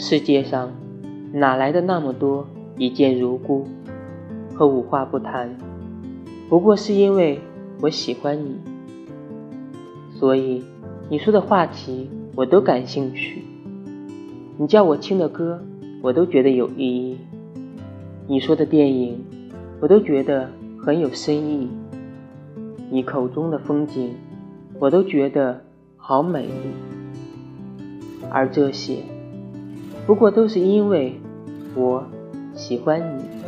世界上哪来的那么多一见如故和无话不谈？不过是因为我喜欢你，所以你说的话题我都感兴趣。你叫我听的歌，我都觉得有意义。你说的电影，我都觉得很有深意。你口中的风景，我都觉得好美丽。而这些，不过都是因为我喜欢你。